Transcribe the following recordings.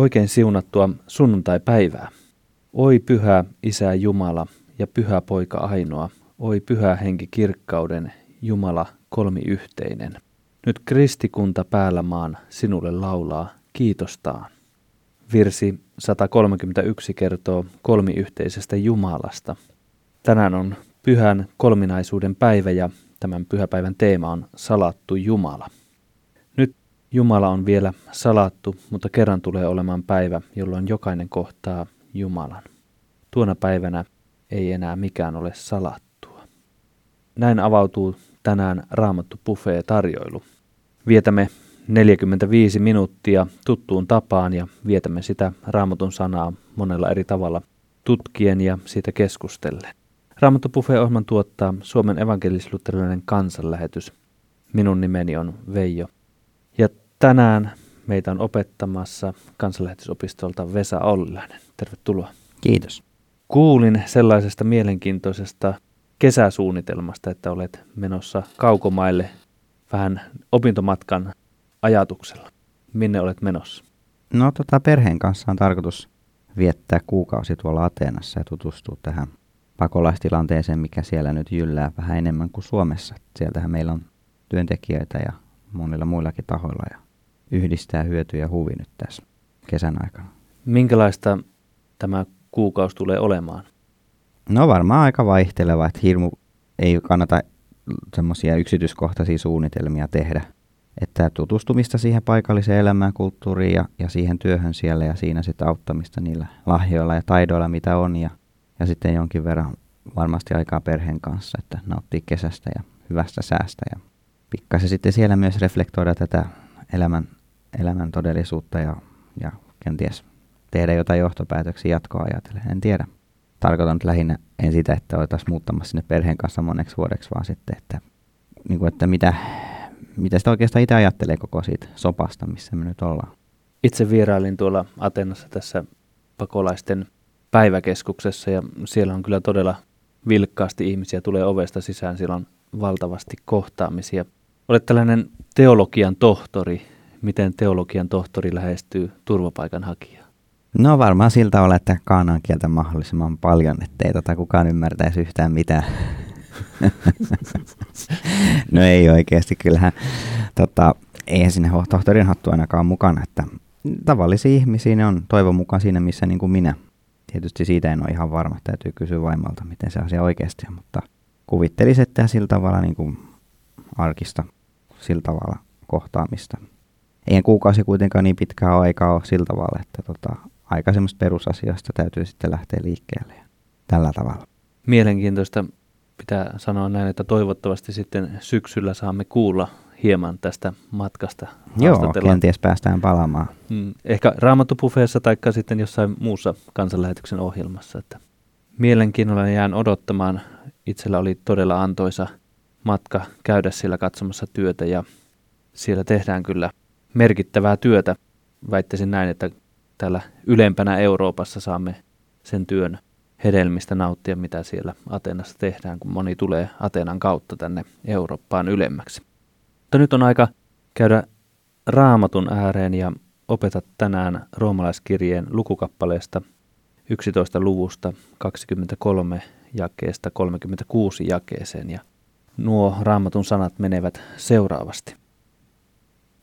Oikein siunattua sunnuntai-päivää. Oi pyhä Isä Jumala ja pyhä Poika ainoa, oi pyhä henki kirkkauden, Jumala kolmiyhteinen. Nyt kristikunta päällä maan sinulle laulaa kiitostaan. Virsi 131 kertoo kolmiyhteisestä Jumalasta. Tänään on pyhän kolminaisuuden päivä ja tämän pyhäpäivän teema on salattu Jumala. Jumala on vielä salattu, mutta kerran tulee olemaan päivä, jolloin jokainen kohtaa Jumalan. Tuona päivänä ei enää mikään ole salattua. Näin avautuu tänään Raamattu Buffet tarjoilu. Vietämme 45 minuuttia tuttuun tapaan ja vietämme sitä Raamatun sanaa monella eri tavalla tutkien ja siitä keskustellen. Raamattu Buffet-ohjelman tuottaa Suomen evankelis-luterilainen kansanlähetys. Minun nimeni on Veijo ja tänään meitä on opettamassa kansanlähetysopistolta Vesa Ollilainen. Tervetuloa. Kiitos. Kuulin sellaisesta mielenkiintoisesta kesäsuunnitelmasta, että olet menossa kaukomaille vähän opintomatkan ajatuksella. Minne olet menossa? No tota, perheen kanssa on tarkoitus viettää kuukausi tuolla Ateenassa ja tutustua tähän pakolaistilanteeseen, mikä siellä nyt jyllää vähän enemmän kuin Suomessa. Sieltähän meillä on työntekijöitä ja monilla muillakin tahoilla ja yhdistää hyöty ja huvi nyt tässä kesän aikana. Minkälaista tämä kuukausi tulee olemaan? No varmaan aika vaihteleva, että hirmu ei kannata semmoisia yksityiskohtaisia suunnitelmia tehdä. Että tutustumista siihen paikalliseen elämään, kulttuuriin ja, ja siihen työhön siellä ja siinä sitten auttamista niillä lahjoilla ja taidoilla, mitä on. Ja, ja sitten jonkin verran varmasti aikaa perheen kanssa, että nauttii kesästä ja hyvästä säästä ja pikkasen sitten siellä myös reflektoida tätä elämän, elämän todellisuutta ja, ja kenties tehdä jotain johtopäätöksiä jatkoa ajatellen. En tiedä. Tarkoitan nyt lähinnä en sitä, että oltaisiin muuttamassa sinne perheen kanssa moneksi vuodeksi, vaan sitten, että, niin kuin, että mitä, mitä sitä oikeastaan itse ajattelee koko siitä sopasta, missä me nyt ollaan. Itse vierailin tuolla Atenassa tässä pakolaisten päiväkeskuksessa ja siellä on kyllä todella vilkkaasti ihmisiä tulee ovesta sisään. Siellä on valtavasti kohtaamisia Olet tällainen teologian tohtori. Miten teologian tohtori lähestyy turvapaikanhakijaa? No varmaan siltä tavalla, että kaanaan kieltä mahdollisimman paljon, ettei tota kukaan ymmärtäisi yhtään mitään. no ei oikeasti, kyllähän tota, eihän sinne tohtorin hattu ainakaan mukana, että tavallisia ihmisiä ne on toivon mukaan siinä, missä niin kuin minä. Tietysti siitä en ole ihan varma, täytyy kysyä vaimalta, miten se asia oikeasti on, mutta kuvittelisin, että sillä tavalla niin kuin arkista sillä tavalla kohtaamista. Eihän kuukausi kuitenkaan niin pitkää aikaa ole sillä tavalla, että tota, aika semmoista perusasioista täytyy sitten lähteä liikkeelle ja tällä tavalla. Mielenkiintoista pitää sanoa näin, että toivottavasti sitten syksyllä saamme kuulla hieman tästä matkasta. Joo, kenties päästään palaamaan. Hmm, ehkä raamattupufeessa tai sitten jossain muussa kansanlähetyksen ohjelmassa. Että mielenkiinnolla jään odottamaan. Itsellä oli todella antoisa – matka käydä siellä katsomassa työtä ja siellä tehdään kyllä merkittävää työtä. Väittäisin näin, että täällä ylempänä Euroopassa saamme sen työn hedelmistä nauttia, mitä siellä Atenassa tehdään, kun moni tulee Atenan kautta tänne Eurooppaan ylemmäksi. Mutta nyt on aika käydä raamatun ääreen ja opeta tänään roomalaiskirjeen lukukappaleesta 11 luvusta 23 jakeesta 36 jakeeseen. Ja Nuo raamatun sanat menevät seuraavasti.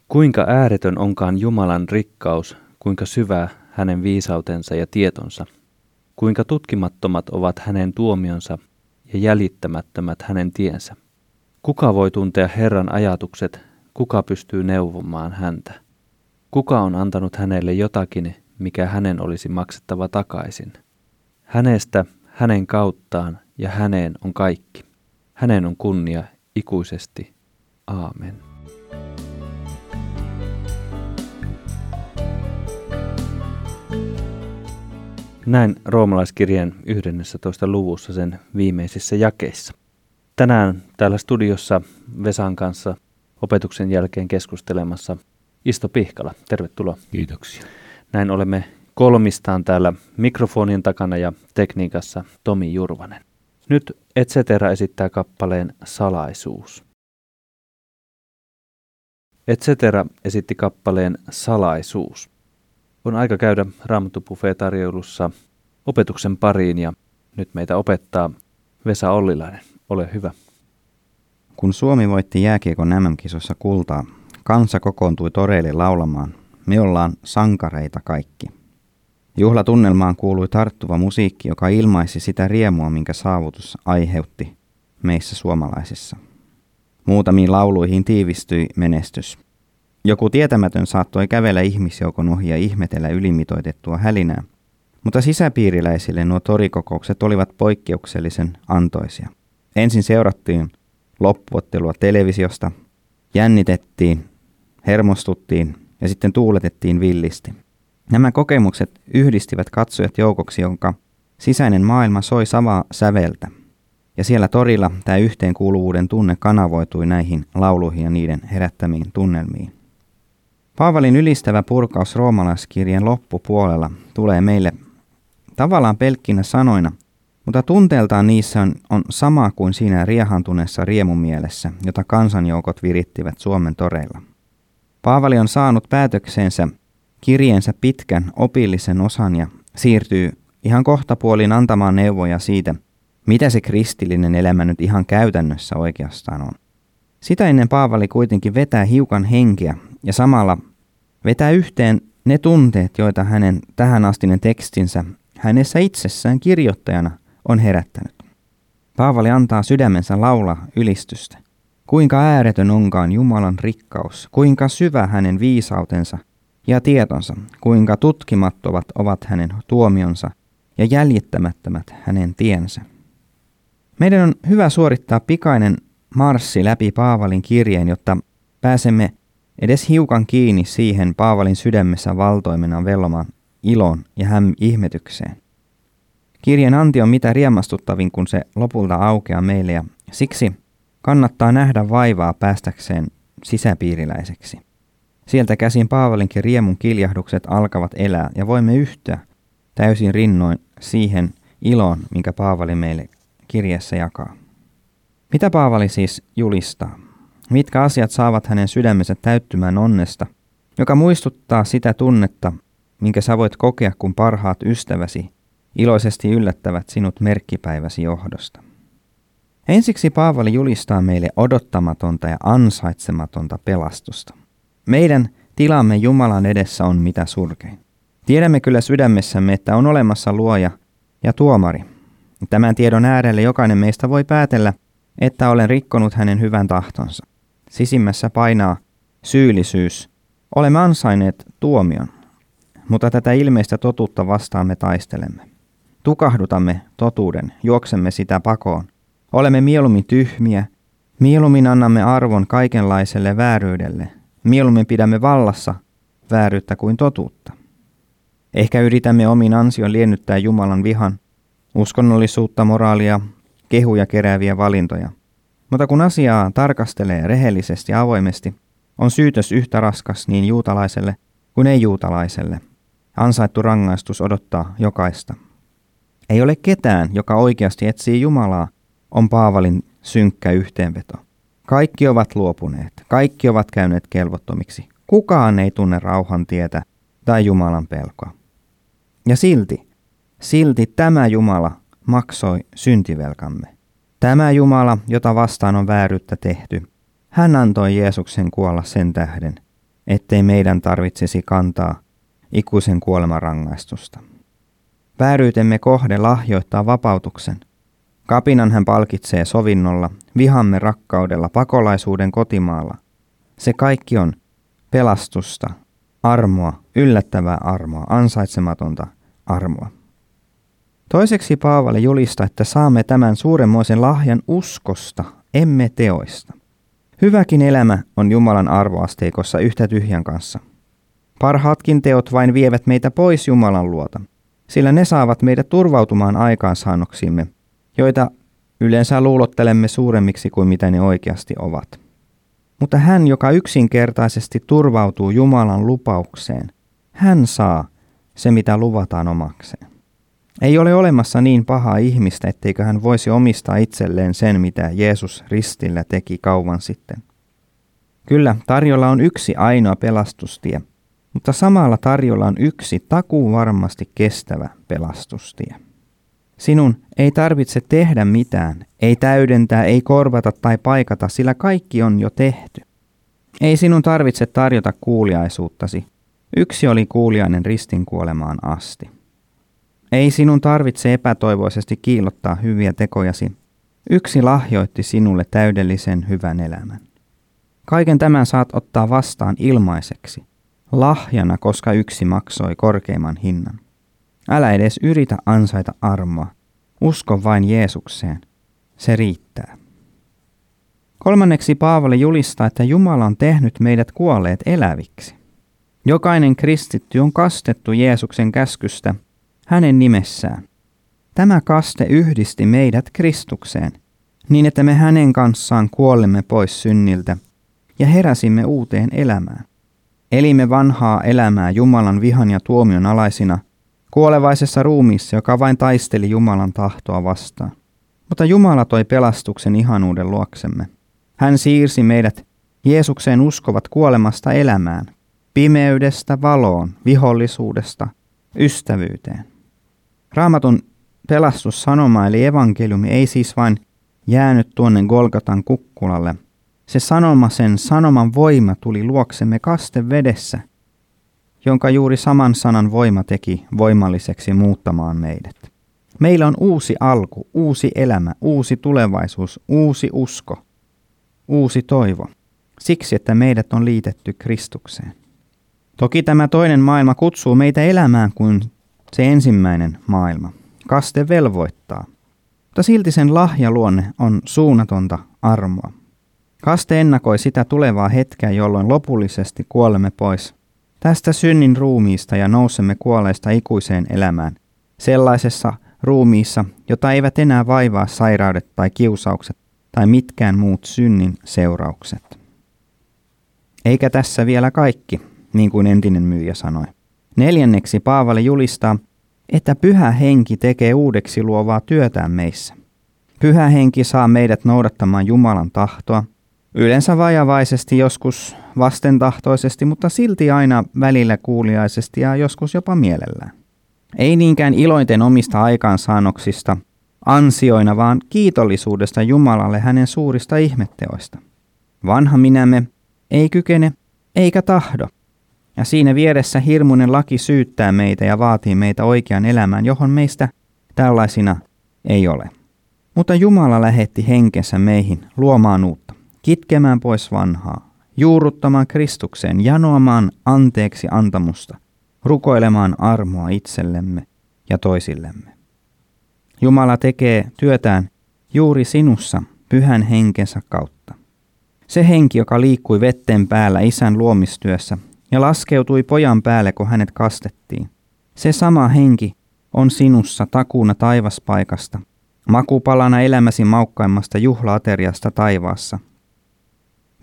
Kuinka ääretön onkaan Jumalan rikkaus, kuinka syvä hänen viisautensa ja tietonsa, kuinka tutkimattomat ovat hänen tuomionsa ja jäljittämättömät hänen tiensä. Kuka voi tuntea Herran ajatukset, kuka pystyy neuvomaan häntä? Kuka on antanut hänelle jotakin, mikä hänen olisi maksettava takaisin? Hänestä, hänen kauttaan ja häneen on kaikki. Hänen on kunnia ikuisesti. Aamen. Näin roomalaiskirjeen 11. luvussa sen viimeisissä jakeissa. Tänään täällä studiossa Vesan kanssa opetuksen jälkeen keskustelemassa Isto Pihkala. Tervetuloa. Kiitoksia. Näin olemme kolmistaan täällä mikrofonin takana ja tekniikassa Tomi Jurvanen. Nyt Etcetera esittää kappaleen Salaisuus. Etcetera esitti kappaleen Salaisuus. On aika käydä Raamattu tarjoulussa opetuksen pariin ja nyt meitä opettaa Vesa Ollilainen. Ole hyvä. Kun Suomi voitti jääkiekon MM-kisossa kultaa, kansa kokoontui toreille laulamaan. Me ollaan sankareita kaikki. Juhlatunnelmaan kuului tarttuva musiikki, joka ilmaisi sitä riemua, minkä saavutus aiheutti meissä suomalaisissa. Muutamiin lauluihin tiivistyi menestys. Joku tietämätön saattoi kävellä ihmisjoukon ohi ja ihmetellä ylimitoitettua hälinää, mutta sisäpiiriläisille nuo torikokoukset olivat poikkeuksellisen antoisia. Ensin seurattiin loppuottelua televisiosta, jännitettiin, hermostuttiin ja sitten tuuletettiin villisti. Nämä kokemukset yhdistivät katsojat joukoksi, jonka sisäinen maailma soi samaa säveltä. Ja siellä torilla tämä yhteenkuuluvuuden tunne kanavoitui näihin lauluihin ja niiden herättämiin tunnelmiin. Paavalin ylistävä purkaus roomalaiskirjan loppupuolella tulee meille tavallaan pelkkinä sanoina, mutta tunteeltaan niissä on, on sama kuin siinä riehantuneessa riemumielessä, jota kansanjoukot virittivät Suomen toreilla. Paavali on saanut päätöksensä kirjeensä pitkän opillisen osan ja siirtyy ihan kohtapuolin antamaan neuvoja siitä, mitä se kristillinen elämä nyt ihan käytännössä oikeastaan on. Sitä ennen Paavali kuitenkin vetää hiukan henkeä ja samalla vetää yhteen ne tunteet, joita hänen tähänastinen tekstinsä hänessä itsessään kirjoittajana on herättänyt. Paavali antaa sydämensä laula ylistystä. Kuinka ääretön onkaan Jumalan rikkaus, kuinka syvä hänen viisautensa ja tietonsa, kuinka tutkimattomat ovat hänen tuomionsa ja jäljittämättömät hänen tiensä. Meidän on hyvä suorittaa pikainen marssi läpi Paavalin kirjeen, jotta pääsemme edes hiukan kiinni siihen Paavalin sydämessä valtoimena vellomaan iloon ja häm ihmetykseen. Kirjan anti on mitä riemastuttavin, kun se lopulta aukeaa meille ja siksi kannattaa nähdä vaivaa päästäkseen sisäpiiriläiseksi. Sieltä käsin Paavalinkin riemun kiljahdukset alkavat elää ja voimme yhtyä täysin rinnoin siihen iloon, minkä Paavali meille kirjassa jakaa. Mitä Paavali siis julistaa? Mitkä asiat saavat hänen sydämensä täyttymään onnesta, joka muistuttaa sitä tunnetta, minkä sä voit kokea, kun parhaat ystäväsi iloisesti yllättävät sinut merkkipäiväsi johdosta. Ensiksi Paavali julistaa meille odottamatonta ja ansaitsematonta pelastusta. Meidän tilamme Jumalan edessä on mitä surkein. Tiedämme kyllä sydämessämme, että on olemassa luoja ja tuomari. Tämän tiedon äärelle jokainen meistä voi päätellä, että olen rikkonut hänen hyvän tahtonsa. Sisimmässä painaa syyllisyys. Olemme ansainneet tuomion, mutta tätä ilmeistä totuutta vastaan me taistelemme. Tukahdutamme totuuden, juoksemme sitä pakoon. Olemme mieluummin tyhmiä, mieluummin annamme arvon kaikenlaiselle vääryydelle, mieluummin pidämme vallassa vääryyttä kuin totuutta. Ehkä yritämme omin ansion liennyttää Jumalan vihan, uskonnollisuutta, moraalia, kehuja kerääviä valintoja. Mutta kun asiaa tarkastelee rehellisesti ja avoimesti, on syytös yhtä raskas niin juutalaiselle kuin ei-juutalaiselle. Ansaittu rangaistus odottaa jokaista. Ei ole ketään, joka oikeasti etsii Jumalaa, on Paavalin synkkä yhteenveto. Kaikki ovat luopuneet, kaikki ovat käyneet kelvottomiksi. Kukaan ei tunne rauhan tietä tai Jumalan pelkoa. Ja silti, silti tämä Jumala maksoi syntivelkamme. Tämä Jumala, jota vastaan on vääryyttä tehty, hän antoi Jeesuksen kuolla sen tähden, ettei meidän tarvitsisi kantaa ikuisen kuolemarangaistusta. Vääryytemme kohde lahjoittaa vapautuksen. Kapinan hän palkitsee sovinnolla, vihamme rakkaudella, pakolaisuuden kotimaalla. Se kaikki on pelastusta, armoa, yllättävää armoa, ansaitsematonta armoa. Toiseksi Paavali julistaa, että saamme tämän suuremmoisen lahjan uskosta, emme teoista. Hyväkin elämä on Jumalan arvoasteikossa yhtä tyhjän kanssa. Parhaatkin teot vain vievät meitä pois Jumalan luota, sillä ne saavat meidät turvautumaan aikaansaannoksimme, joita yleensä luulottelemme suuremmiksi kuin mitä ne oikeasti ovat. Mutta hän, joka yksinkertaisesti turvautuu Jumalan lupaukseen, hän saa se, mitä luvataan omakseen. Ei ole olemassa niin pahaa ihmistä, etteikö hän voisi omistaa itselleen sen, mitä Jeesus ristillä teki kauan sitten. Kyllä, tarjolla on yksi ainoa pelastustie, mutta samalla tarjolla on yksi takuu varmasti kestävä pelastustie. Sinun ei tarvitse tehdä mitään, ei täydentää, ei korvata tai paikata, sillä kaikki on jo tehty. Ei sinun tarvitse tarjota kuuliaisuuttasi. Yksi oli kuuliainen ristin kuolemaan asti. Ei sinun tarvitse epätoivoisesti kiillottaa hyviä tekojasi. Yksi lahjoitti sinulle täydellisen hyvän elämän. Kaiken tämän saat ottaa vastaan ilmaiseksi, lahjana, koska yksi maksoi korkeimman hinnan. Älä edes yritä ansaita armoa. Usko vain Jeesukseen. Se riittää. Kolmanneksi Paavali julistaa, että Jumala on tehnyt meidät kuolleet eläviksi. Jokainen kristitty on kastettu Jeesuksen käskystä hänen nimessään. Tämä kaste yhdisti meidät Kristukseen, niin että me hänen kanssaan kuollemme pois synniltä ja heräsimme uuteen elämään. Elimme vanhaa elämää Jumalan vihan ja tuomion alaisina, kuolevaisessa ruumiissa, joka vain taisteli Jumalan tahtoa vastaan. Mutta Jumala toi pelastuksen ihanuuden luoksemme. Hän siirsi meidät Jeesukseen uskovat kuolemasta elämään, pimeydestä valoon, vihollisuudesta ystävyyteen. Raamatun pelastussanoma eli evankeliumi ei siis vain jäänyt tuonne Golgatan kukkulalle. Se sanoma, sen sanoman voima tuli luoksemme kaste vedessä, jonka juuri saman sanan voima teki voimalliseksi muuttamaan meidät. Meillä on uusi alku, uusi elämä, uusi tulevaisuus, uusi usko, uusi toivo, siksi että meidät on liitetty Kristukseen. Toki tämä toinen maailma kutsuu meitä elämään kuin se ensimmäinen maailma. Kaste velvoittaa, mutta silti sen lahjaluonne on suunnatonta armoa. Kaste ennakoi sitä tulevaa hetkeä, jolloin lopullisesti kuolemme pois tästä synnin ruumiista ja nousemme kuolleista ikuiseen elämään, sellaisessa ruumiissa, jota eivät enää vaivaa sairaudet tai kiusaukset tai mitkään muut synnin seuraukset. Eikä tässä vielä kaikki, niin kuin entinen myyjä sanoi. Neljänneksi Paavali julistaa, että pyhä henki tekee uudeksi luovaa työtään meissä. Pyhä henki saa meidät noudattamaan Jumalan tahtoa, yleensä vajavaisesti, joskus vastentahtoisesti, mutta silti aina välillä kuuliaisesti ja joskus jopa mielellään. Ei niinkään iloiten omista aikaansaannoksista, ansioina, vaan kiitollisuudesta Jumalalle hänen suurista ihmetteoista. Vanha minämme ei kykene eikä tahdo, ja siinä vieressä hirmuinen laki syyttää meitä ja vaatii meitä oikean elämään, johon meistä tällaisina ei ole. Mutta Jumala lähetti henkensä meihin luomaan uutta, kitkemään pois vanhaa, juuruttamaan Kristukseen, janoamaan anteeksi antamusta, rukoilemaan armoa itsellemme ja toisillemme. Jumala tekee työtään juuri sinussa pyhän henkensä kautta. Se henki, joka liikkui vetten päällä isän luomistyössä, ja laskeutui pojan päälle, kun hänet kastettiin. Se sama henki on sinussa takuuna taivaspaikasta, makupalana elämäsi maukkaimmasta juhlaateriasta taivaassa.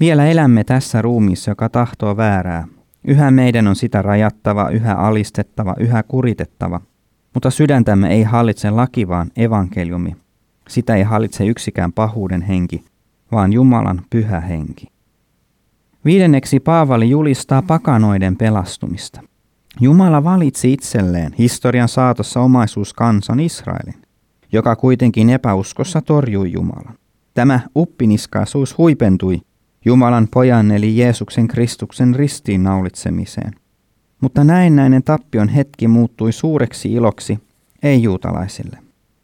Vielä elämme tässä ruumiissa, joka tahtoo väärää. Yhä meidän on sitä rajattava, yhä alistettava, yhä kuritettava. Mutta sydäntämme ei hallitse laki, vaan evankeliumi. Sitä ei hallitse yksikään pahuuden henki, vaan Jumalan pyhä henki. Viidenneksi Paavali julistaa pakanoiden pelastumista. Jumala valitsi itselleen historian saatossa omaisuuskansan Israelin, joka kuitenkin epäuskossa torjui Jumalan. Tämä uppiniskaisuus huipentui Jumalan pojan eli Jeesuksen Kristuksen ristiinnaulitsemiseen. Mutta näennäinen tappion hetki muuttui suureksi iloksi ei-juutalaisille.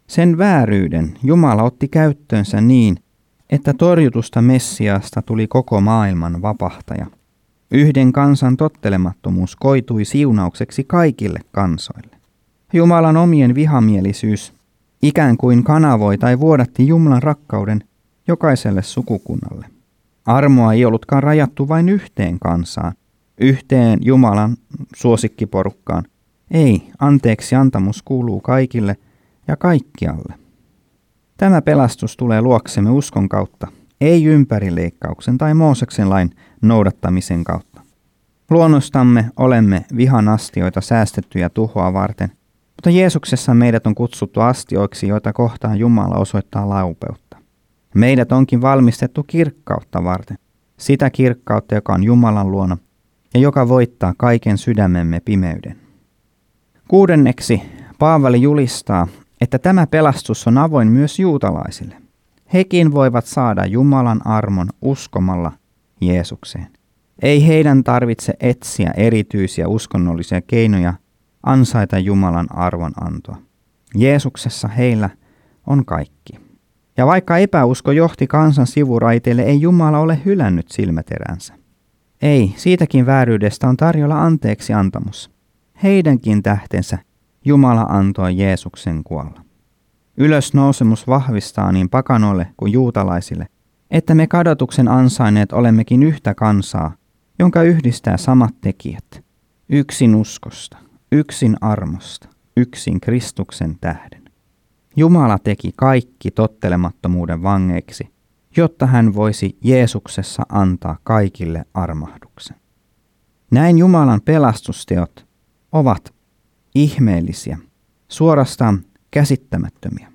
Sen vääryyden Jumala otti käyttöönsä niin, että torjutusta Messiasta tuli koko maailman vapahtaja. Yhden kansan tottelemattomuus koitui siunaukseksi kaikille kansoille. Jumalan omien vihamielisyys ikään kuin kanavoi tai vuodatti Jumalan rakkauden jokaiselle sukukunnalle. Armoa ei ollutkaan rajattu vain yhteen kansaan, yhteen Jumalan suosikkiporukkaan. Ei, anteeksi antamus kuuluu kaikille ja kaikkialle. Tämä pelastus tulee luoksemme uskon kautta, ei ympärileikkauksen tai Mooseksen lain noudattamisen kautta. Luonnostamme olemme vihan astioita säästettyjä tuhoa varten, mutta Jeesuksessa meidät on kutsuttu astioiksi, joita kohtaan Jumala osoittaa laupeutta. Meidät onkin valmistettu kirkkautta varten, sitä kirkkautta, joka on Jumalan luona ja joka voittaa kaiken sydämemme pimeyden. Kuudenneksi Paavali julistaa, että tämä pelastus on avoin myös juutalaisille. Hekin voivat saada Jumalan armon uskomalla Jeesukseen. Ei heidän tarvitse etsiä erityisiä uskonnollisia keinoja ansaita Jumalan arvon antoa. Jeesuksessa heillä on kaikki. Ja vaikka epäusko johti kansan sivuraiteille, ei Jumala ole hylännyt silmäteränsä. Ei, siitäkin vääryydestä on tarjolla anteeksi antamus. Heidänkin tähtensä Jumala antoi Jeesuksen kuolla. Ylösnousemus vahvistaa niin pakanoille kuin juutalaisille, että me kadotuksen ansaineet olemmekin yhtä kansaa, jonka yhdistää samat tekijät, yksin uskosta, yksin armosta, yksin Kristuksen tähden. Jumala teki kaikki tottelemattomuuden vangeiksi, jotta hän voisi Jeesuksessa antaa kaikille armahduksen. Näin Jumalan pelastusteot ovat ihmeellisiä, suorastaan käsittämättömiä.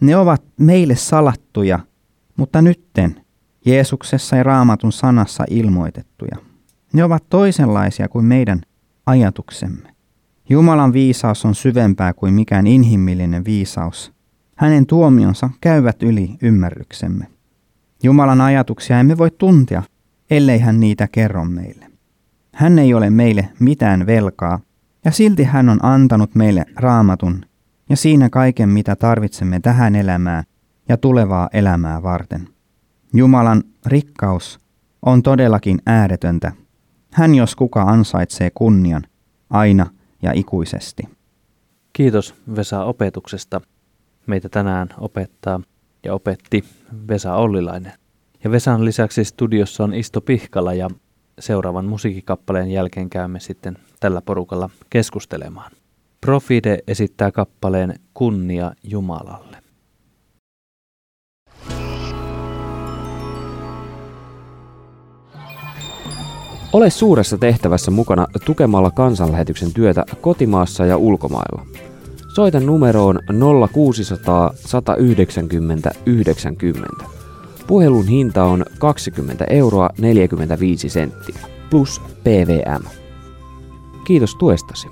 Ne ovat meille salattuja, mutta nytten Jeesuksessa ja raamatun sanassa ilmoitettuja. Ne ovat toisenlaisia kuin meidän ajatuksemme. Jumalan viisaus on syvempää kuin mikään inhimillinen viisaus. Hänen tuomionsa käyvät yli ymmärryksemme. Jumalan ajatuksia emme voi tuntea, ellei hän niitä kerro meille. Hän ei ole meille mitään velkaa, ja silti hän on antanut meille raamatun ja siinä kaiken, mitä tarvitsemme tähän elämään ja tulevaa elämää varten. Jumalan rikkaus on todellakin ääretöntä. Hän jos kuka ansaitsee kunnian aina ja ikuisesti. Kiitos Vesa opetuksesta. Meitä tänään opettaa ja opetti Vesa Ollilainen. Ja Vesan lisäksi studiossa on Isto Pihkala ja seuraavan musiikkikappaleen jälkeen käymme sitten tällä porukalla keskustelemaan. Profide esittää kappaleen Kunnia Jumalalle. Ole suuressa tehtävässä mukana tukemalla kansanlähetyksen työtä kotimaassa ja ulkomailla. Soita numeroon 0600 190 90. Puhelun hinta on 20 euroa 45 senttiä plus PVM. Kiitos tuestasi.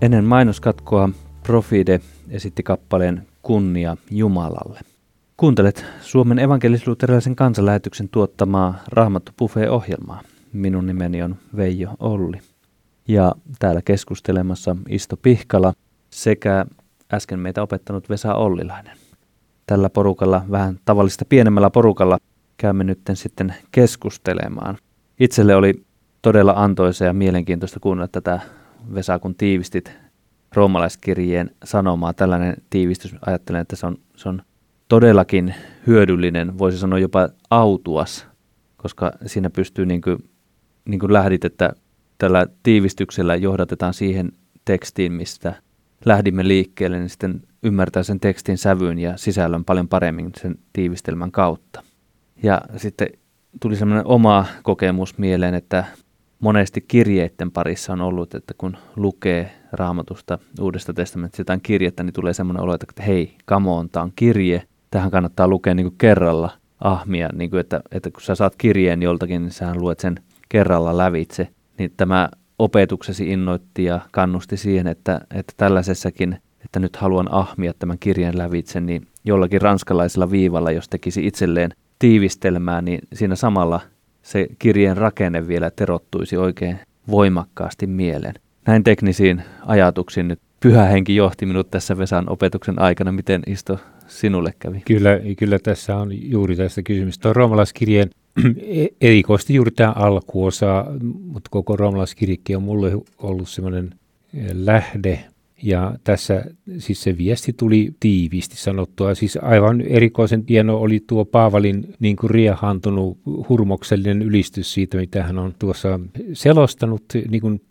Ennen mainoskatkoa Profide esitti kappaleen Kunnia Jumalalle. Kuuntelet Suomen evankelisluterilaisen kansanlähetyksen tuottamaa Raamattu ohjelmaa Minun nimeni on Veijo Olli. Ja täällä keskustelemassa Isto Pihkala sekä äsken meitä opettanut Vesa Ollilainen. Tällä porukalla, vähän tavallista pienemmällä porukalla, käymme nyt sitten keskustelemaan. Itselle oli todella antoisa ja mielenkiintoista kuunnella tätä Vesa, kun tiivistit roomalaiskirjeen sanomaa. Tällainen tiivistys, ajattelen, että se on, se on todellakin hyödyllinen, voisi sanoa jopa autuas, koska siinä pystyy niin kuin, niin kuin lähdit, että tällä tiivistyksellä johdatetaan siihen tekstiin, mistä lähdimme liikkeelle, niin sitten ymmärtää sen tekstin sävyyn ja sisällön paljon paremmin sen tiivistelmän kautta. Ja sitten tuli semmoinen oma kokemus mieleen, että monesti kirjeiden parissa on ollut, että kun lukee raamatusta uudesta testamentista jotain kirjettä, niin tulee semmoinen olo, että hei, come on, tämä on kirje, tähän kannattaa lukea niin kuin kerralla ahmia, niin kuin että, että kun sä saat kirjeen joltakin, niin sä luet sen kerralla lävitse, niin tämä opetuksesi innoitti ja kannusti siihen, että, että tällaisessakin, että nyt haluan ahmia tämän kirjeen lävitse, niin jollakin ranskalaisella viivalla, jos tekisi itselleen tiivistelmää, niin siinä samalla se kirjeen rakenne vielä terottuisi oikein voimakkaasti mieleen. Näin teknisiin ajatuksiin nyt pyhä henki johti minut tässä Vesan opetuksen aikana. Miten Isto sinulle kävi? Kyllä, kyllä tässä on juuri tästä kysymys. Tuo roomalaiskirjeen e- erikoisesti juuri tämä alkuosa, mutta koko roomalaiskirjekin on mulle ollut semmoinen lähde Ja tässä siis se viesti tuli tiiviisti sanottua. Siis aivan erikoisen hieno oli tuo Paavalin niin kuin riehantunut hurmoksellinen ylistys siitä, mitä hän on tuossa selostanut niin kuin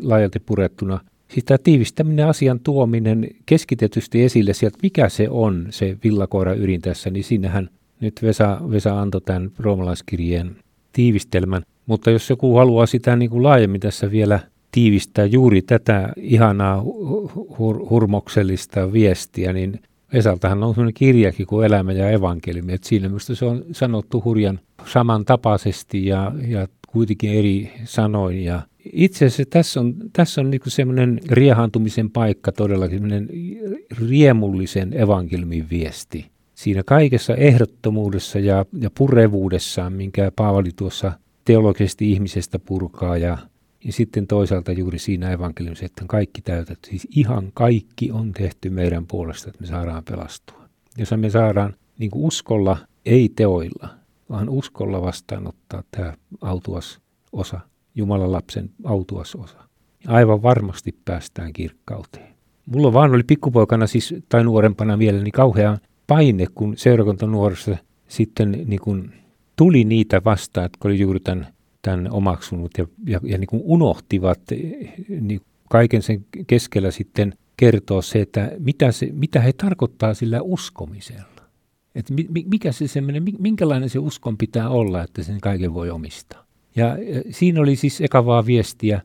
laajalti purettuna. Siis tämä tiivistäminen, asian tuominen keskitetysti esille sieltä, mikä se on se villakoira ydin tässä, niin sinnehän nyt Vesa, Vesa antoi tämän roomalaiskirjeen tiivistelmän. Mutta jos joku haluaa sitä niin kuin laajemmin tässä vielä tiivistää juuri tätä ihanaa hur- hurmoksellista viestiä, niin Vesaltahan on sellainen kirjakin kuin Elämä ja evankeliumi, että siinä minusta se on sanottu hurjan samantapaisesti ja, ja kuitenkin eri sanoin. Ja itse asiassa tässä on, tässä on niin semmoinen riehantumisen paikka todellakin, semmoinen riemullisen evankeliumin viesti. Siinä kaikessa ehdottomuudessa ja, ja purevuudessaan, minkä Paavali tuossa teologisesti ihmisestä purkaa ja ja sitten toisaalta juuri siinä evankeliumissa, että kaikki täytät, siis ihan kaikki on tehty meidän puolesta, että me saadaan pelastua. Jos me saadaan niin uskolla, ei teoilla, vaan uskolla vastaanottaa tämä autuas osa, Jumalan lapsen autuas osa. Ja aivan varmasti päästään kirkkauteen. Mulla vaan oli pikkupoikana siis, tai nuorempana mielelläni kauhea paine, kun seurakuntanuorissa sitten niin kuin tuli niitä vastaan, jotka oli juuri tämän tämän omaksunut ja, ja, ja niin kuin unohtivat niin kaiken sen keskellä sitten kertoa se, että mitä, se, mitä he tarkoittaa sillä uskomisella. Että mikä se semmoinen, minkälainen se uskon pitää olla, että sen kaiken voi omistaa. Ja siinä oli siis ekavaa viestiä,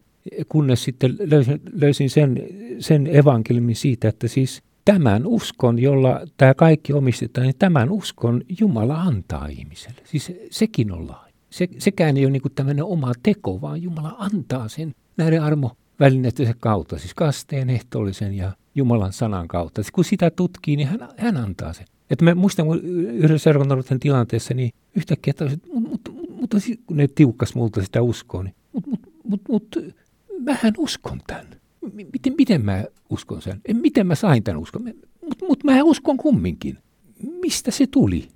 kunnes sitten löysin, löysin sen, sen evankeliumin siitä, että siis tämän uskon, jolla tämä kaikki omistetaan, niin tämän uskon Jumala antaa ihmiselle. Siis sekin on lahja se, sekään ei ole niin tämmöinen oma teko, vaan Jumala antaa sen näiden armo välineiden kautta, siis kasteen, ehtoollisen ja Jumalan sanan kautta. Kun sitä tutkii, niin hän, hän antaa sen. Että mä muistan, kun yhdessä tilanteessa, niin yhtäkkiä että mutta mut, mut, kun ne tiukkas multa sitä uskoa, niin mutta mut, mut, mut, mähän uskon tämän. Miten, miten mä uskon sen? Miten mä sain tämän uskon? Mutta mut mä uskon kumminkin. Mistä se tuli?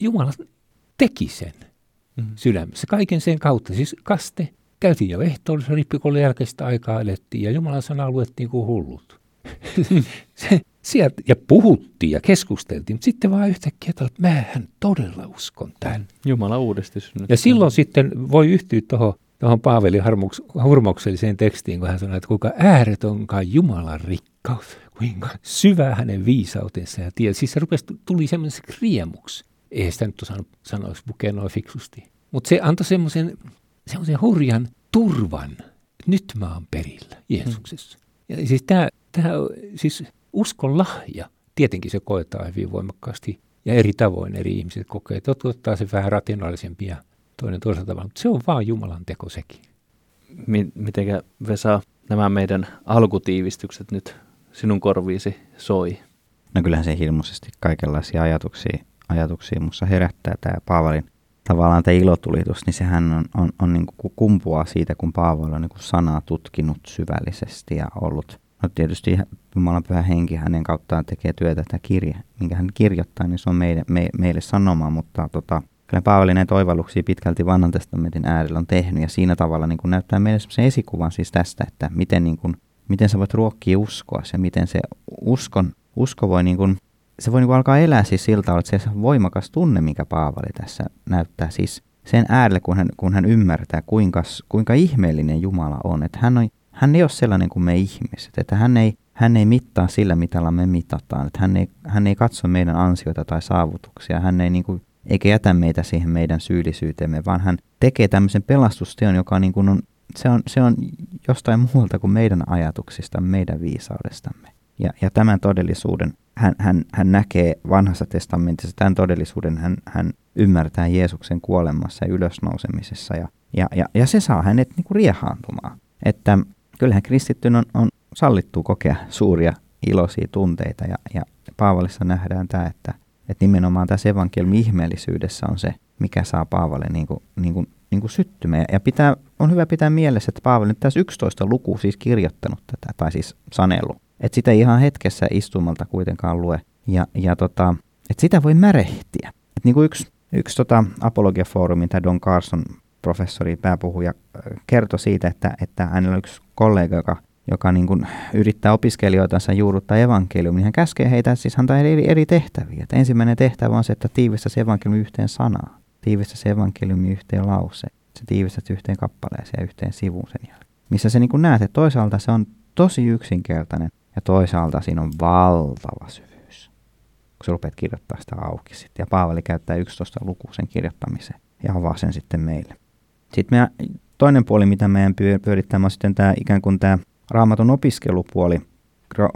Jumala teki sen mm. sydämessä. Kaiken sen kautta, siis kaste, käytiin jo ehtoollisella rippikoulun jälkeistä aikaa elettiin ja Jumalan sanaa luettiin kuin hullut. Se, sieltä, ja puhuttiin ja keskusteltiin, mutta sitten vaan yhtäkkiä, että mähän todella uskon tämän. Jumala uudesti Ja silloin sitten voi yhtyä tuohon tuohon Paavelin hurmokselliseen tekstiin, kun hän sanoi, että kuinka ääretönkaan Jumalan rikkaus, kuinka syvä hänen viisautensa ja tie. Siis se rupesi, tuli semmoisen riemuksi. Eihän sitä nyt osannut sanoa, noin fiksusti. Mutta se antoi semmoisen, semmoisen hurjan turvan. Nyt mä oon perillä Jeesuksessa. Mm. Ja siis tämä, tämä siis uskon lahja, tietenkin se koetaan hyvin voimakkaasti ja eri tavoin eri ihmiset kokee. Että ottaa se vähän rationaalisempi ja toinen toisella tavalla, mutta se on vaan Jumalan teko sekin. Mitenkä Vesa nämä meidän alkutiivistykset nyt sinun korviisi soi? No kyllähän se hirmuisesti kaikenlaisia ajatuksia ajatuksia minussa herättää tämä Paavalin tavallaan tämä ilotulitus, niin sehän on, on, on niin kuin kumpuaa siitä, kun Paavali on niin kuin sanaa tutkinut syvällisesti ja ollut. No tietysti Jumalan pyhä henki hänen kauttaan tekee työtä tämä kirja, minkä hän kirjoittaa, niin se on meille, me, meille sanoma, mutta tota, kyllä Paavali näitä oivalluksia pitkälti vanhan testamentin äärellä on tehnyt ja siinä tavalla niin kuin näyttää meille sellaisen esikuvan siis tästä, että miten, niin kuin, miten sä voit ruokkia uskoa ja miten se uskon, usko voi niin kuin se voi niin alkaa elää siis siltä tavalla, että se voimakas tunne, mikä Paavali tässä näyttää siis sen äärelle, kun hän, kun hän ymmärtää, kuinka, kuinka ihmeellinen Jumala on. Että hän, on, hän ei ole sellainen kuin me ihmiset, että hän ei, hän ei mittaa sillä, mitä me mitataan. Että hän, ei, hän ei katso meidän ansioita tai saavutuksia, hän ei niin kuin, eikä jätä meitä siihen meidän syyllisyyteemme, vaan hän tekee tämmöisen pelastusteon, joka niin kuin on, se on, se on jostain muualta kuin meidän ajatuksista, meidän viisaudestamme. Ja, ja tämän todellisuuden hän, hän, hän näkee vanhassa testamentissa, tämän todellisuuden hän, hän ymmärtää Jeesuksen kuolemassa ja ylösnousemisessa. Ja, ja, ja, ja se saa hänet niin kuin riehaantumaan. Että kyllähän kristittyn on, on sallittu kokea suuria iloisia tunteita. Ja, ja Paavalissa nähdään tämä, että, että nimenomaan tässä evankeliumin ihmeellisyydessä on se, mikä saa Paavalle niin kuin, niin kuin, niin kuin syttymään. Ja pitää, on hyvä pitää mielessä, että Paavali nyt tässä 11 luku siis kirjoittanut tätä, tai siis sanelu. Että sitä ei ihan hetkessä istumalta kuitenkaan lue. Ja, ja tota, että sitä voi märehtiä. Et niin kuin yksi, yksi tota apologiafoorumin, tämä Don Carson professori, pääpuhuja, kertoi siitä, että, että hänellä on yksi kollega, joka joka niin kuin yrittää opiskelijoitansa evankeliumin, niin hän käskee heitä, siis antaa eri, eri tehtäviä. Että ensimmäinen tehtävä on se, että tiivistäisi evankeliumi yhteen sanaan, tiivistäisi evankeliumi yhteen lauseen, se tiivistäisi yhteen kappaleeseen ja yhteen sivuun sen jälkeen. Missä se niin kuin näet, että toisaalta se on tosi yksinkertainen ja toisaalta siinä on valtava syvyys, kun sä rupeat kirjoittaa sitä auki sitten. Ja Paavali käyttää 11 luku sen kirjoittamiseen ja avaa sen sitten meille. Sitten me, toinen puoli, mitä meidän pyörittämään on sitten tämä ikään kuin tämä raamatun opiskelupuoli,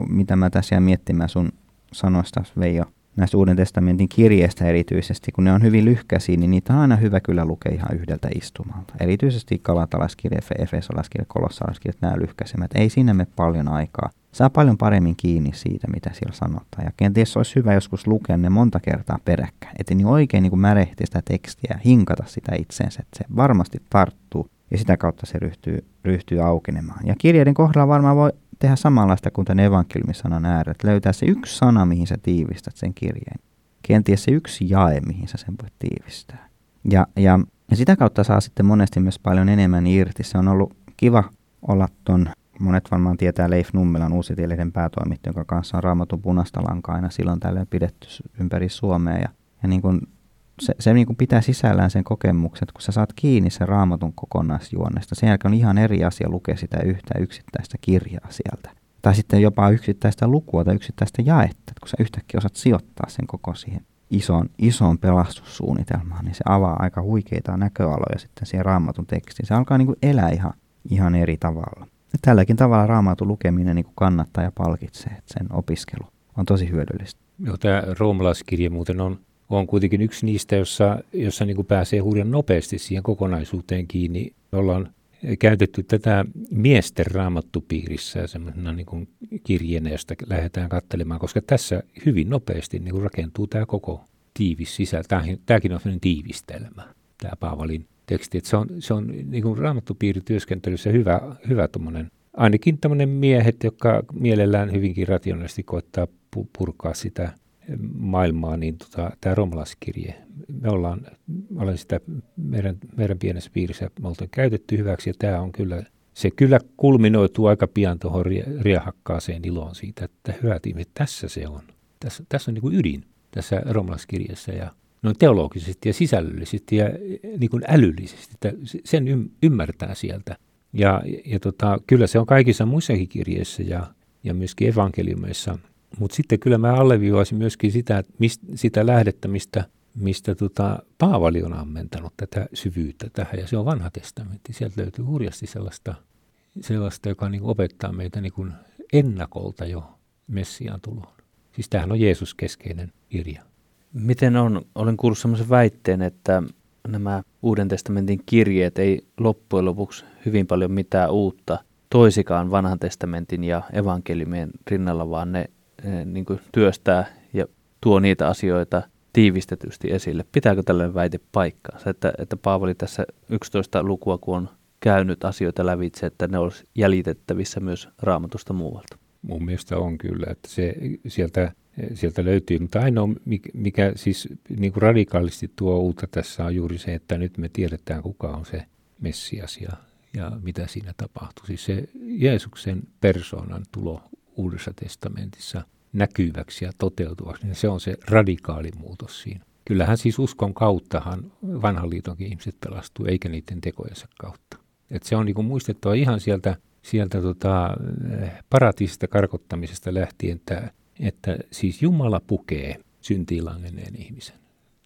mitä mä tässä jään miettimään sun sanoista, Veijo, näistä Uuden testamentin kirjeistä erityisesti, kun ne on hyvin lyhkäisiä, niin niitä on aina hyvä kyllä lukea ihan yhdeltä istumalta. Erityisesti kalatalaiskirje, efesolaiskirje, kolossalaiskirje, nämä lyhkäisemmät. Ei siinä me paljon aikaa. Saa paljon paremmin kiinni siitä, mitä siellä sanotaan. Ja kenties olisi hyvä joskus lukea ne monta kertaa peräkkäin. Että niin oikein niin märehtiä sitä tekstiä ja hinkata sitä itseensä, että se varmasti tarttuu ja sitä kautta se ryhtyy, ryhtyy aukenemaan. Ja kirjeiden kohdalla varmaan voi tehdä samanlaista kuin tämän evankeliumisanan äärellä, löytää se yksi sana, mihin sä tiivistät sen kirjeen. Kenties se yksi jae, mihin sä sen voit tiivistää. Ja, ja, ja sitä kautta saa sitten monesti myös paljon enemmän irti. Se on ollut kiva olla ton, monet varmaan tietää Leif Nummelan uusitielinen päätoimittaja, jonka kanssa on raamatun punaista lankaa aina silloin tällöin pidetty ympäri Suomea. Ja, ja niin kuin se, se niin kuin pitää sisällään sen kokemuksen, että kun sä saat kiinni sen raamatun kokonaisjuonnesta, sen jälkeen on ihan eri asia lukea sitä yhtä yksittäistä kirjaa sieltä. Tai sitten jopa yksittäistä lukua tai yksittäistä jaetta, että kun sä yhtäkkiä osaat sijoittaa sen koko siihen isoon, isoon pelastussuunnitelmaan, niin se avaa aika huikeita näköaloja sitten siihen raamatun tekstiin. Se alkaa niin kuin elää ihan, ihan eri tavalla. Tälläkin tavalla raamatun lukeminen niin kuin kannattaa ja palkitsee, että sen opiskelu on tosi hyödyllistä. Joo, tämä roomalaiskirje muuten on on kuitenkin yksi niistä, jossa, jossa niin kuin pääsee hurjan nopeasti siihen kokonaisuuteen kiinni. Me ollaan käytetty tätä miesten raamattupiirissä semmoisena niin kuin kirjeenä, josta lähdetään katselemaan, koska tässä hyvin nopeasti niin kuin rakentuu tämä koko tiivis sisältö. Tämäkin on sellainen tiivistelmä, tämä Paavalin teksti. Että se on, se on niin kuin raamattupiirityöskentelyssä hyvä, hyvä tommonen, ainakin tämmöinen miehet, jotka mielellään hyvinkin rationaalisesti koittaa purkaa sitä maailmaa, niin tota, tämä romalaiskirje, me ollaan, olen sitä meidän, meidän pienessä piirissä me ollaan käytetty hyväksi, ja tämä on kyllä, se kyllä kulminoituu aika pian tuohon riehakkaaseen iloon siitä, että hyvät ihmiset, tässä se on. Tässä, tässä on niin kuin ydin tässä romalaiskirjassa, ja noin teologisesti ja sisällöllisesti ja niin kuin älyllisesti, että sen ymmärtää sieltä. Ja, ja tota, kyllä se on kaikissa muissakin kirjeissä ja, ja myöskin evankeliumeissa – mutta sitten kyllä mä alleviivaisin myöskin sitä, mist, sitä lähdettä, mistä, mistä tota, Paavali on ammentanut tätä syvyyttä tähän, ja se on vanha testamentti. Sieltä löytyy hurjasti sellaista, sellaista joka niin opettaa meitä niin kuin ennakolta jo Messiaan tuloon. Siis tämähän on Jeesus-keskeinen kirja. Miten on, olen kuullut sellaisen väitteen, että nämä Uuden testamentin kirjeet ei loppujen lopuksi hyvin paljon mitään uutta toisikaan vanhan testamentin ja evankeliumien rinnalla, vaan ne Eh, niin kuin työstää ja tuo niitä asioita tiivistetysti esille. Pitääkö tällainen väite paikkaansa, että, että Paavali tässä 11 lukua, kun on käynyt asioita lävitse, että ne olisi jäljitettävissä myös raamatusta muualta? Mun mielestä on kyllä, että se sieltä, sieltä löytyy, mutta ainoa mikä, siis niin kuin radikaalisti tuo uutta tässä on juuri se, että nyt me tiedetään kuka on se Messias ja, ja mitä siinä tapahtuu. Siis se Jeesuksen persoonan tulo Uudessa testamentissa näkyväksi ja toteutuvaksi, niin se on se radikaali muutos siinä. Kyllähän siis uskon kauttahan vanhan liitonkin ihmiset pelastuu, eikä niiden tekojensa kautta. Et se on niinku muistettava ihan sieltä, sieltä tota, paratiisista karkottamisesta lähtien, että, että siis Jumala pukee syntiin langenneen ihmisen,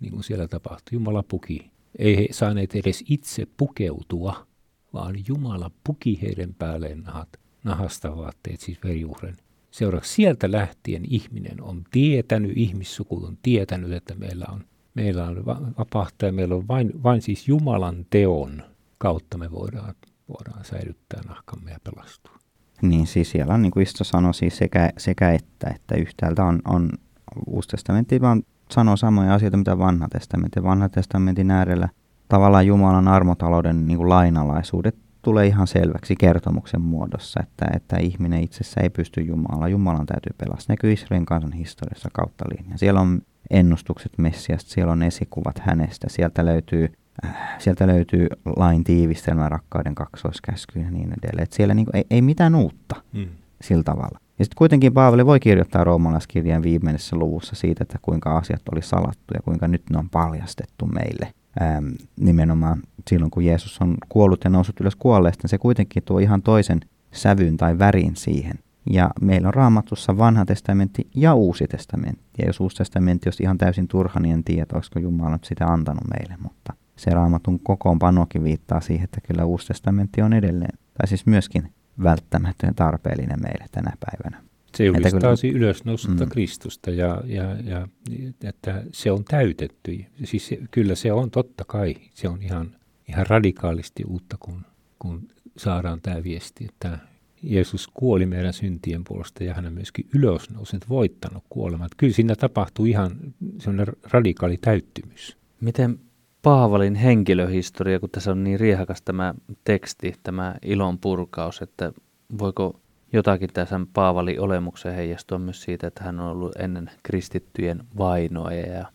niin kuin siellä tapahtui. Jumala puki. Ei he saaneet edes itse pukeutua, vaan Jumala puki heidän päälleen nahat, nahasta vaatteet, siis veriuhren Seuraavaksi sieltä lähtien ihminen on tietänyt, ihmissuku on tietänyt, että meillä on, meillä on vapahtaja, meillä on vain, vain siis Jumalan teon kautta me voidaan, voidaan säilyttää nahkamme ja pelastua. Niin siis siellä on, niin kuin Isto sanoi, siis sekä, sekä että, että yhtäältä on, on Uusi testamentti vaan sanoo samoja asioita, mitä vanha testamentti. Vanha testamentin äärellä tavallaan Jumalan armotalouden niin kuin lainalaisuudet tulee ihan selväksi kertomuksen muodossa, että, että ihminen itsessä ei pysty Jumalaan. Jumalan täytyy pelastaa. Näkyy Israelin kansan historiassa kautta linja. Siellä on ennustukset Messiasta, siellä on esikuvat hänestä, sieltä löytyy sieltä löytyy lain tiivistelmä, rakkauden kaksoiskäsky ja niin edelleen. Et siellä niinku ei, ei mitään uutta mm. sillä tavalla. Ja sitten kuitenkin Paavali voi kirjoittaa roomalaiskirjan viimeisessä luvussa siitä, että kuinka asiat oli salattu ja kuinka nyt ne on paljastettu meille. Ähm, nimenomaan silloin, kun Jeesus on kuollut ja noussut ylös kuolleesta, se kuitenkin tuo ihan toisen sävyn tai värin siihen. Ja meillä on raamatussa vanha testamentti ja uusi testamentti. Ja jos uusi testamentti olisi ihan täysin turha, niin en tiedä, olisiko Jumala nyt sitä antanut meille. Mutta se raamatun kokoonpanokin viittaa siihen, että kyllä uusi testamentti on edelleen, tai siis myöskin välttämätön ja tarpeellinen meille tänä päivänä. Se julistaa kyllä, ylösnostusta mm. Kristusta ja, ja, ja että se on täytetty. Siis kyllä se on totta kai, se on ihan, ihan radikaalisti uutta, kun, kun saadaan tämä viesti, että Jeesus kuoli meidän syntien puolesta ja hän on myöskin ylösnouset voittanut kuolemat. Kyllä siinä tapahtuu ihan sellainen radikaali täyttymys. Miten Paavalin henkilöhistoria, kun tässä on niin riehakas tämä teksti, tämä ilon purkaus, että voiko jotakin tässä Paavalin olemukseen heijastua myös siitä, että hän on ollut ennen kristittyjen vainoa ja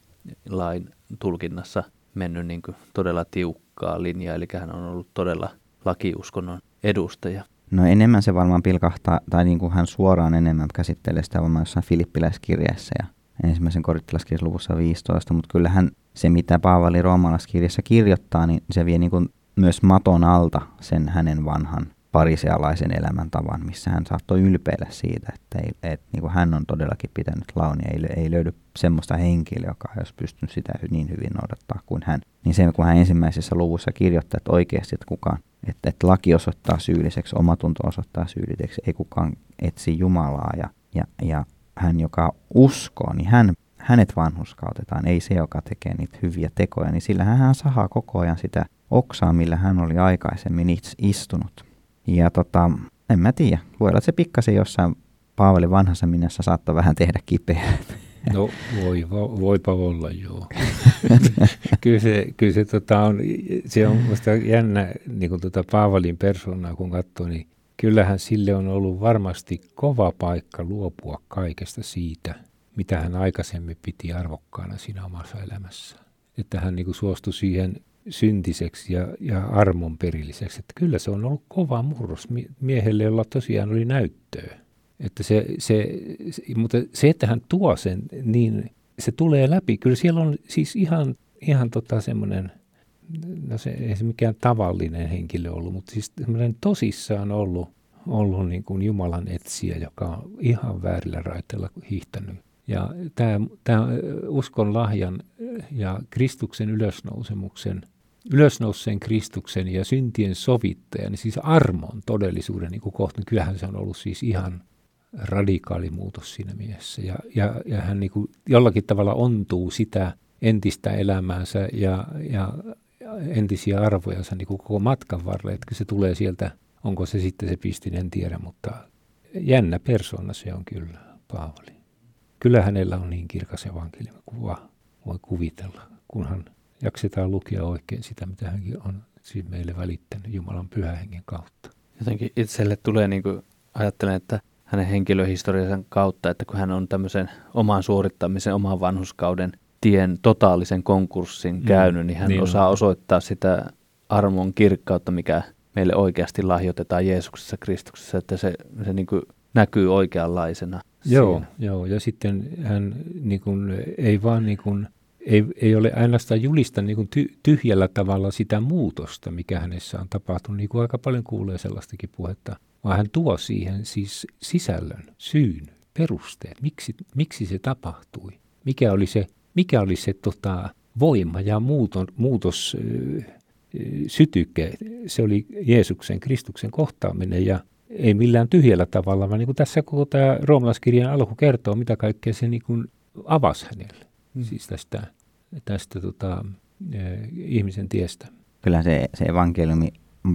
lain tulkinnassa mennyt niin kuin todella tiukkaa linjaa, eli hän on ollut todella lakiuskonnon edustaja. No enemmän se varmaan pilkahtaa, tai niin kuin hän suoraan enemmän käsittelee sitä varmaan jossain filippiläiskirjassa ja ensimmäisen korittilaskirjassa luvussa 15, mutta kyllähän se, mitä Paavali roomalaiskirjassa kirjoittaa, niin se vie niin kuin myös maton alta sen hänen vanhan parisealaisen elämäntavan, missä hän saattoi ylpeillä siitä, että, ei, että niin kuin hän on todellakin pitänyt launia, ei, ei löydy semmoista henkilöä, joka olisi pystynyt sitä niin hyvin noudattaa kuin hän. Niin se, kun hän ensimmäisessä luvussa kirjoittaa, että oikeasti että kukaan, että, että laki osoittaa syylliseksi, omatunto osoittaa syylliseksi, ei kukaan etsi Jumalaa ja, ja, ja hän, joka uskoo, niin hän, hänet vanhuskautetaan, ei se, joka tekee niitä hyviä tekoja, niin sillä hän sahaa koko ajan sitä oksaa, millä hän oli aikaisemmin itse istunut. Ja tota, en mä tiedä, voi olla, että se pikkasen jossain Paavali vanhassa minässä saattoi vähän tehdä kipeää. No voi, voipa olla joo. kyllä se, kyllä se, tota on, se on musta jännä niin kuin tota Paavalin persoonaa kun katsoo, niin kyllähän sille on ollut varmasti kova paikka luopua kaikesta siitä, mitä hän aikaisemmin piti arvokkaana siinä omassa elämässä. Että hän niin suostui siihen syntiseksi ja, ja armon perilliseksi. Että kyllä se on ollut kova murros miehelle, jolla tosiaan oli näyttöä. Että se, se, se, mutta se, että hän tuo sen, niin se tulee läpi. Kyllä siellä on siis ihan, ihan tota semmoinen, no se ei se mikään tavallinen henkilö ollut, mutta siis tosissaan ollut, ollut niin kuin Jumalan etsiä, joka on ihan väärillä raiteilla hiihtänyt. Ja tämä, tämä uskon lahjan ja Kristuksen ylösnousemuksen – ylösnouseen Kristuksen ja syntien sovittajan, niin siis armon todellisuuden niin kuin kohta, niin kyllähän se on ollut siis ihan radikaali muutos siinä mielessä. Ja, ja, ja hän niin kuin jollakin tavalla ontuu sitä entistä elämäänsä ja, ja entisiä arvojansa niin koko matkan varrella, että se tulee sieltä, onko se sitten se pistin, en tiedä, mutta jännä persona se on kyllä Paavali. Kyllä hänellä on niin kirkas evankeliumi kuin vaan voi kuvitella, kunhan jaksetaan lukea oikein sitä, mitä hänkin on siinä meille välittänyt Jumalan pyhähengen kautta. Jotenkin itselle tulee, niin kuin ajattelen, että hänen henkilöhistoriansa kautta, että kun hän on tämmöisen oman suorittamisen, oman vanhuskauden tien totaalisen konkurssin mm, käynyt, niin hän niin osaa on. osoittaa sitä armon kirkkautta, mikä meille oikeasti lahjoitetaan Jeesuksessa Kristuksessa, että se, se niin kuin näkyy oikeanlaisena. Joo, joo, ja sitten hän niin kuin, ei vaan niin kuin ei, ei ole ainoastaan julista niin kuin ty, tyhjällä tavalla sitä muutosta, mikä hänessä on tapahtunut, niin kuin aika paljon kuulee sellaistakin puhetta, vaan hän tuo siihen siis sisällön, syyn, perusteet, miksi, miksi se tapahtui, mikä oli se, mikä oli se tota, voima ja muuton, muutos, sytyke, se oli Jeesuksen, Kristuksen kohtaaminen ja ei millään tyhjällä tavalla, vaan niin kuin tässä koko tämä roomalaiskirjan alku kertoo, mitä kaikkea se niin kuin avasi hänelle mm. siis tästä, tästä tota, ihmisen tiestä. Kyllä se, se evankeliumi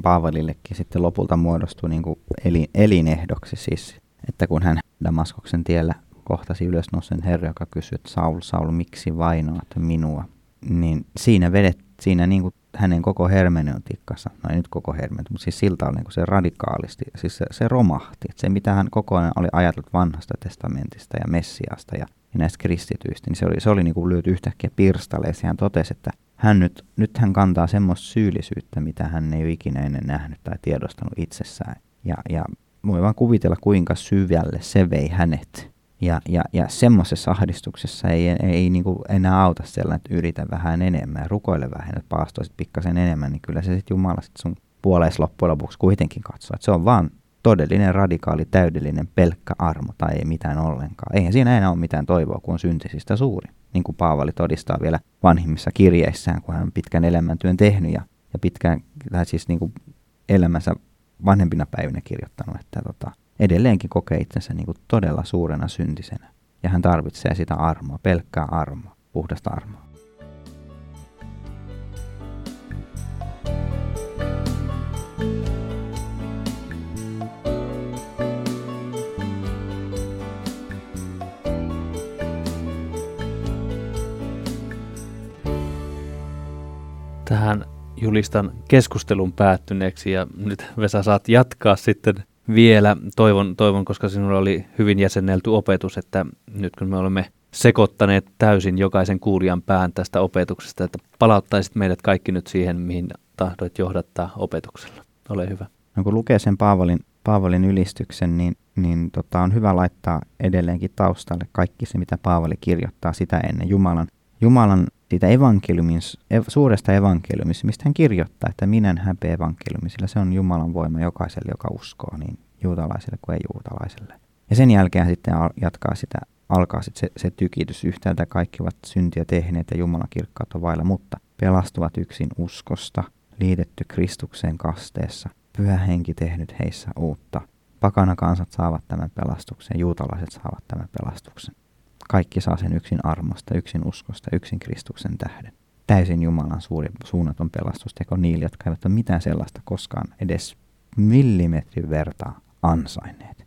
Paavalillekin sitten lopulta muodostui niin kuin elin, elinehdoksi siis, että kun hän Damaskoksen tiellä kohtasi ylösnousen Herra, joka kysyi, että Saul, Saul, miksi vainoat minua, niin siinä vedet, siinä niin kuin hänen koko hermeneutiikkansa, no ei nyt koko hermeneutiikka, mutta siis siltä oli niin kuin se radikaalisti, siis se, se romahti. Että se, mitä hän koko ajan oli ajatellut vanhasta testamentista ja Messiasta ja ja näistä kristityistä, niin se oli, se oli niin kuin lyöty yhtäkkiä pirstaleeseen. Hän totesi, että hän nyt, nyt hän kantaa semmoista syyllisyyttä, mitä hän ei ole ikinä ennen nähnyt tai tiedostanut itsessään. Ja, ja voi vaan kuvitella, kuinka syvälle se vei hänet. Ja, ja, ja semmoisessa ahdistuksessa ei, ei, niin enää auta sellainen, että yritä vähän enemmän ja rukoile vähän, että paastoisit pikkasen enemmän, niin kyllä se sitten Jumala sit sun puoleis loppujen lopuksi kuitenkin katsoo. Että se on vaan todellinen, radikaali, täydellinen, pelkkä armo tai ei mitään ollenkaan. Eihän siinä enää ole mitään toivoa, kun on syntisistä suuri. Niin kuin Paavali todistaa vielä vanhimmissa kirjeissään, kun hän on pitkän elämäntyön tehnyt ja, ja pitkään, tai siis niin kuin elämänsä vanhempina päivinä kirjoittanut, että tota, edelleenkin kokee itsensä niin kuin todella suurena syntisenä. Ja hän tarvitsee sitä armoa, pelkkää armoa, puhdasta armoa. Tähän julistan keskustelun päättyneeksi ja nyt Vesa saat jatkaa sitten vielä. Toivon, toivon, koska sinulla oli hyvin jäsennelty opetus, että nyt kun me olemme sekoittaneet täysin jokaisen kuulijan pään tästä opetuksesta, että palauttaisit meidät kaikki nyt siihen, mihin tahdoit johdattaa opetuksella. Ole hyvä. No kun lukee sen Paavalin, Paavalin ylistyksen, niin, niin tota, on hyvä laittaa edelleenkin taustalle kaikki se, mitä Paavali kirjoittaa sitä ennen Jumalan, Jumalan siitä evankeliumin, ev, suuresta evankeliumista, mistä hän kirjoittaa, että minä häpeä evankeliumi, sillä se on Jumalan voima jokaiselle, joka uskoo, niin juutalaiselle kuin ei juutalaiselle. Ja sen jälkeen sitten jatkaa sitä, alkaa sitten se, se tykitys yhtäältä kaikki ovat syntiä tehneet ja Jumalan kirkkautta vailla, mutta pelastuvat yksin uskosta, liitetty Kristukseen kasteessa, pyhä henki tehnyt heissä uutta. Pakana kansat saavat tämän pelastuksen, juutalaiset saavat tämän pelastuksen. Kaikki saa sen yksin armosta, yksin uskosta, yksin Kristuksen tähden. Täysin Jumalan suuri, suunnaton pelastusteko niille, jotka eivät ole mitään sellaista koskaan edes millimetrin vertaa ansainneet.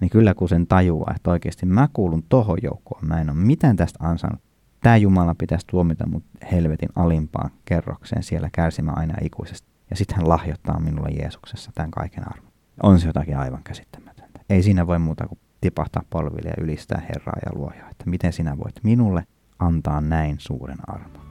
Niin kyllä kun sen tajuaa, että oikeasti mä kuulun tohon joukkoon, mä en ole mitään tästä ansainnut. Tämä Jumala pitäisi tuomita mut helvetin alimpaan kerrokseen siellä kärsimään aina ikuisesti. Ja sitten hän lahjoittaa minulle Jeesuksessa tämän kaiken arvon. On se jotakin aivan käsittämätöntä. Ei siinä voi muuta kuin tipahtaa polville ja ylistää Herraa ja luojaa, että miten sinä voit minulle antaa näin suuren armon.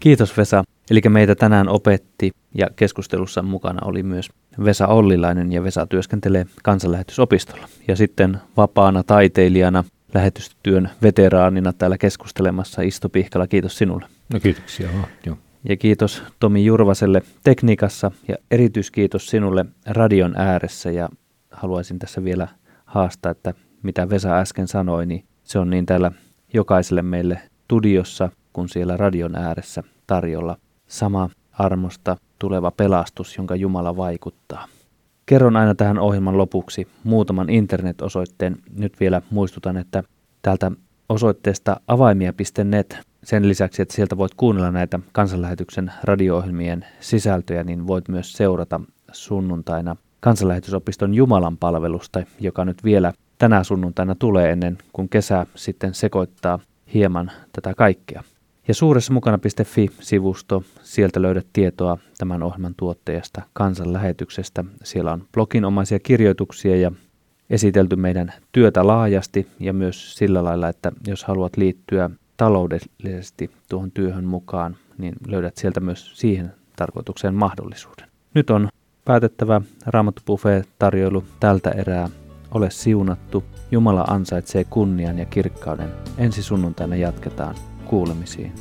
Kiitos Vesa. Eli meitä tänään opetti ja keskustelussa mukana oli myös Vesa Ollilainen ja Vesa työskentelee kansanlähetysopistolla. Ja sitten vapaana taiteilijana, lähetystyön veteraanina täällä keskustelemassa Isto Pihkala, kiitos sinulle. No kiitoksia. Joo. Ja kiitos Tomi Jurvaselle tekniikassa ja erityiskiitos sinulle radion ääressä ja haluaisin tässä vielä haastaa, että mitä Vesa äsken sanoi, niin se on niin täällä jokaiselle meille studiossa kuin siellä radion ääressä tarjolla sama armosta tuleva pelastus, jonka Jumala vaikuttaa. Kerron aina tähän ohjelman lopuksi muutaman internetosoitteen. Nyt vielä muistutan, että täältä osoitteesta avaimia.net sen lisäksi, että sieltä voit kuunnella näitä kansanlähetyksen radio-ohjelmien sisältöjä, niin voit myös seurata sunnuntaina kansanlähetysopiston Jumalan palvelusta, joka nyt vielä tänä sunnuntaina tulee ennen kuin kesä sitten sekoittaa hieman tätä kaikkea. Ja suuressa mukana.fi-sivusto, sieltä löydät tietoa tämän ohjelman tuottajasta, kansanlähetyksestä. Siellä on bloginomaisia kirjoituksia ja esitelty meidän työtä laajasti ja myös sillä lailla, että jos haluat liittyä taloudellisesti tuohon työhön mukaan, niin löydät sieltä myös siihen tarkoitukseen mahdollisuuden. Nyt on päätettävä Raamattu tarjoilu tältä erää. Ole siunattu. Jumala ansaitsee kunnian ja kirkkauden. Ensi sunnuntaina jatketaan kuulemisiin.